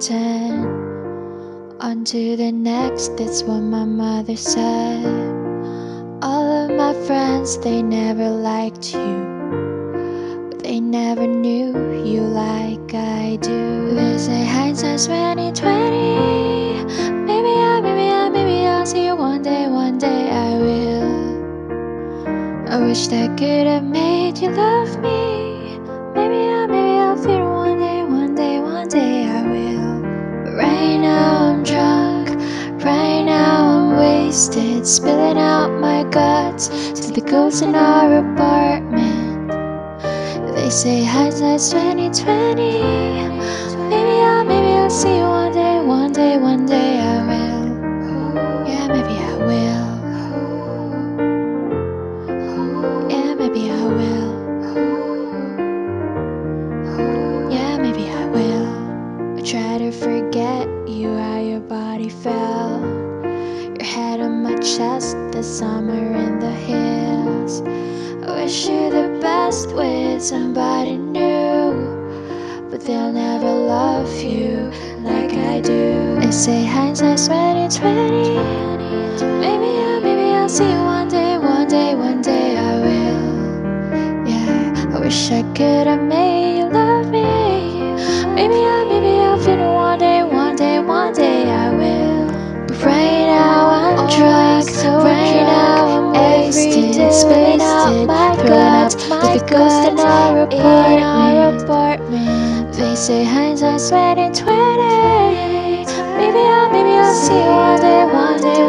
pretend. On to the next, that's what my mother said. All of my friends, they never liked you. But they never knew you like I do. They say hindsight's 2020. Maybe I, maybe I, maybe I'll see you one day, one day I will. I wish that could have made you love me. Wasted, spilling out my guts to the ghosts in our apartment. They say hindsight's 2020. Maybe I'll, maybe I'll see you one day, one day, one day I will. Yeah, maybe I will. Yeah, maybe I will. Yeah, maybe I will. I try to forget you, how your body felt. Head on my chest, the summer in the hills. I wish you the best with somebody new. But they'll never love you like I do. They say hindsight's 2020. Maybe I, maybe I'll see you one day, one day, one day I will. Yeah, I wish I could have made you love me. Maybe I, it in our apartment. In our apartment. They say hindsight's 2020. Maybe I'll, maybe I'll see you one day, one day.